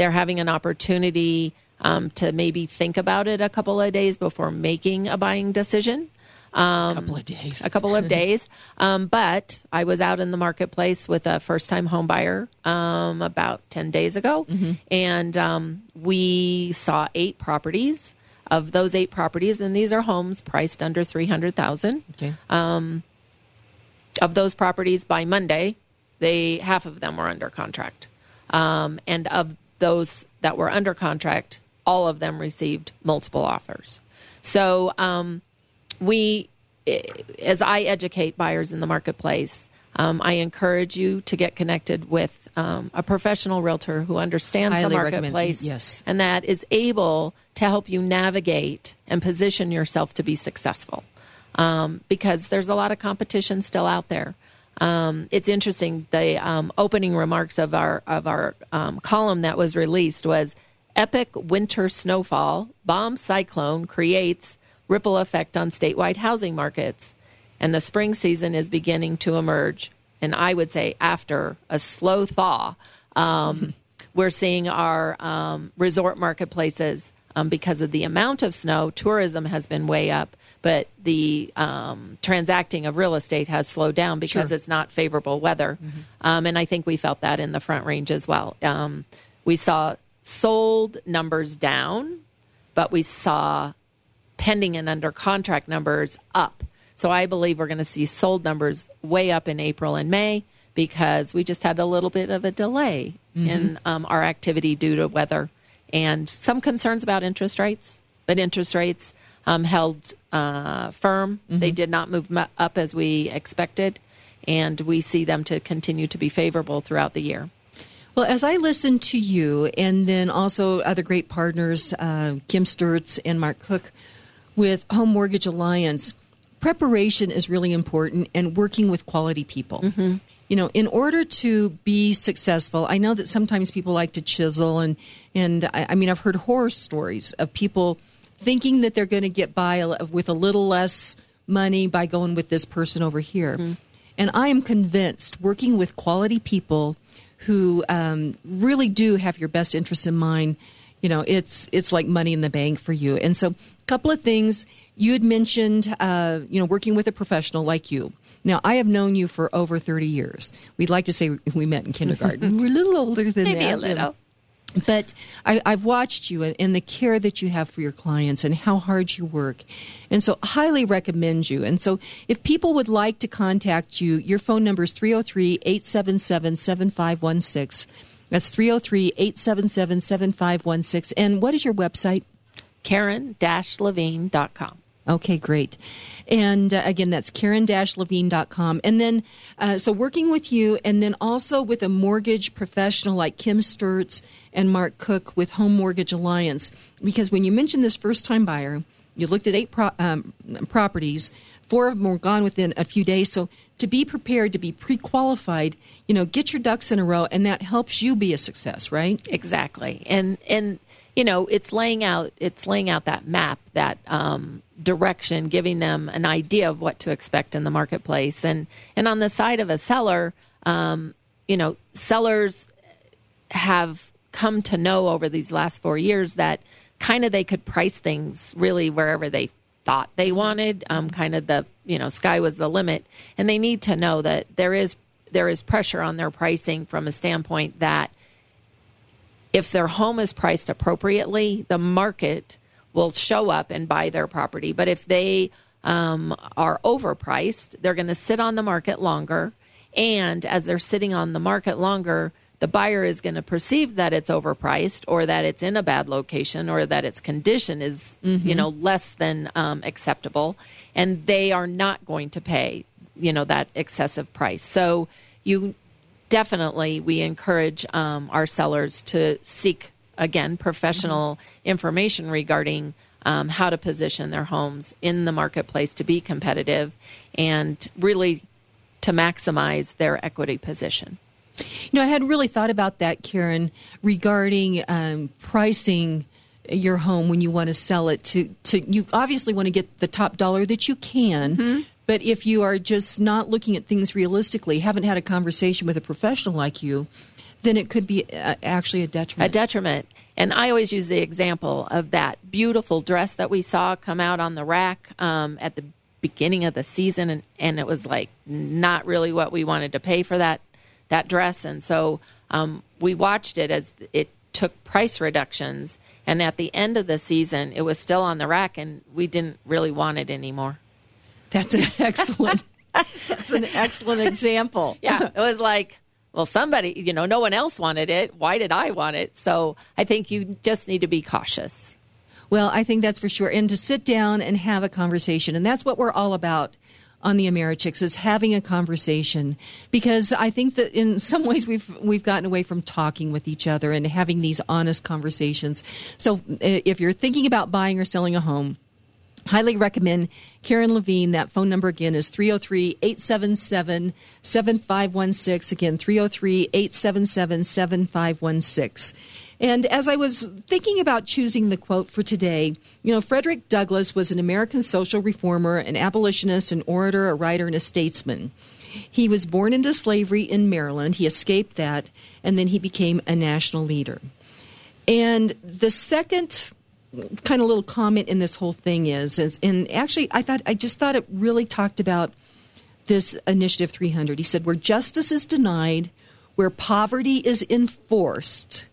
they're having an opportunity um, to maybe think about it a couple of days before making a buying decision. Um, a couple of days. A couple of days. Um, but I was out in the marketplace with a first time home buyer um, about 10 days ago, mm-hmm. and um, we saw eight properties. Of those eight properties, and these are homes priced under 300000 Okay. Um, of those properties by Monday, they half of them were under contract. Um, and of those that were under contract, all of them received multiple offers. So um, we, as I educate buyers in the marketplace, um, I encourage you to get connected with um, a professional realtor who understands Highly the marketplace yes. and that is able to help you navigate and position yourself to be successful. Um, because there's a lot of competition still out there. Um, it's interesting. The um, opening remarks of our of our um, column that was released was epic winter snowfall bomb cyclone creates ripple effect on statewide housing markets. and the spring season is beginning to emerge. And I would say after a slow thaw, um, we're seeing our um, resort marketplaces um, because of the amount of snow. Tourism has been way up, but the um, transacting of real estate has slowed down because Sure. it's not favorable weather. Um, and I think we felt that in the Front Range as well. Um, we saw sold numbers down, but we saw pending and under contract numbers up. So I believe we're going to see sold numbers way up in April and May because we just had a little bit of a delay in um, our activity due to weather and some concerns about interest rates. But interest rates um, held uh, firm. They did not move up as we expected, and we see them to continue to be favorable throughout the year. Well, as I listen to you, and then also other great partners, uh, Kim Sturts and Mark Cook with Home Mortgage Alliance, preparation is really important and working with quality people. You know, in order to be successful, I know that sometimes people like to chisel, and and I, I mean, I've heard horror stories of people thinking that they're going to get by with a little less money by going with this person over here. And I am convinced working with quality people who um, really do have your best interests in mind, you know, it's it's like money in the bank for you. And so, a couple of things you had mentioned, uh, you know, working with a professional like you. Now, I have known you for over thirty years. We'd like to say we met in kindergarten. We're a little older than Maybe that. a little. But I, I've watched you and, and the care that you have for your clients and how hard you work. And so, highly recommend you. And so, if people would like to contact you, your phone number is 303 877 7516. That's 303 877 7516. And what is your website? Karen-Levine.com. Okay, great. And uh, again, that's karen-levine.com. And then, uh, so working with you and then also with a mortgage professional like Kim Sturts and Mark Cook with Home Mortgage Alliance. Because when you mentioned this first time buyer, you looked at eight pro- um, properties, four of them were gone within a few days. So to be prepared, to be pre qualified, you know, get your ducks in a row, and that helps you be a success, right? Exactly. And and you know, it's laying out it's laying out that map, that um, direction, giving them an idea of what to expect in the marketplace. And and on the side of a seller, um, you know, sellers have come to know over these last four years that kind of they could price things really wherever they thought they wanted. Um, kind of the you know sky was the limit, and they need to know that there is there is pressure on their pricing from a standpoint that if their home is priced appropriately, the market will show up and buy their property. But if they um, are overpriced, they're going to sit on the market longer. And as they're sitting on the market longer, the buyer is going to perceive that it's overpriced or that it's in a bad location or that its condition is, you know, less than um, acceptable. And they are not going to pay, you know, that excessive price. So you definitely we encourage um, our sellers to seek again professional information regarding um, how to position their homes in the marketplace to be competitive and really to maximize their equity position. You know, I had really thought about that, Karen, regarding um, pricing your home when you want to sell it. To, to you obviously want to get the top dollar that you can, but if you are just not looking at things realistically, haven't had a conversation with a professional like you, then it could be uh, actually a detriment. a detriment. And I always use the example of that beautiful dress that we saw come out on the rack um, at the beginning of the season, and, and it was like not really what we wanted to pay for that that dress. And so um, we watched it as it took price reductions, and at the end of the season, it was still on the rack, and we didn't really want it anymore. That's an excellent. that's an excellent example. yeah, it was like, well, somebody, you know, no one else wanted it. Why did I want it? So I think you just need to be cautious. Well, I think that's for sure. And to sit down and have a conversation. And that's what we're all about on the Americhicks is having a conversation because I think that in some ways we've we've gotten away from talking with each other and having these honest conversations. So uh, if you're thinking about buying or selling a home, highly recommend Karen Levine. That phone number again is 303 877 7516. Again, 303 877 7516. And as I was thinking about choosing the quote for today, you know, Frederick Douglass was an American social reformer, an abolitionist, an orator, a writer, and a statesman. He was born into slavery in Maryland. He escaped that, and then he became a national leader. And the second kind of little comment in this whole thing is, is and actually I thought I just thought it really talked about this initiative 300. He said where justice is denied, where poverty is enforced,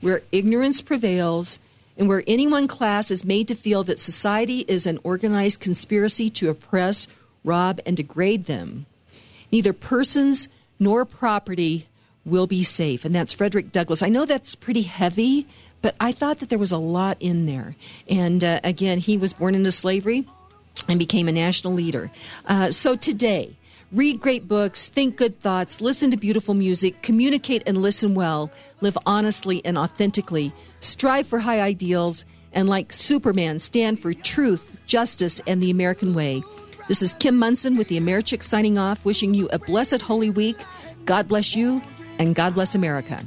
where ignorance prevails, and where any one class is made to feel that society is an organized conspiracy to oppress, rob, and degrade them, neither persons nor property will be safe. And that's Frederick Douglass. I know that's pretty heavy, but I thought that there was a lot in there. And uh, again, he was born into slavery and became a national leader. Uh, so today, read great books, think good thoughts, listen to beautiful music, communicate and listen well, live honestly and authentically, strive for high ideals, and like Superman, stand for truth, justice, and the American way. This is Kim Monson with the Americhicks signing off, wishing you a blessed Holy Week. God bless you, and God bless America.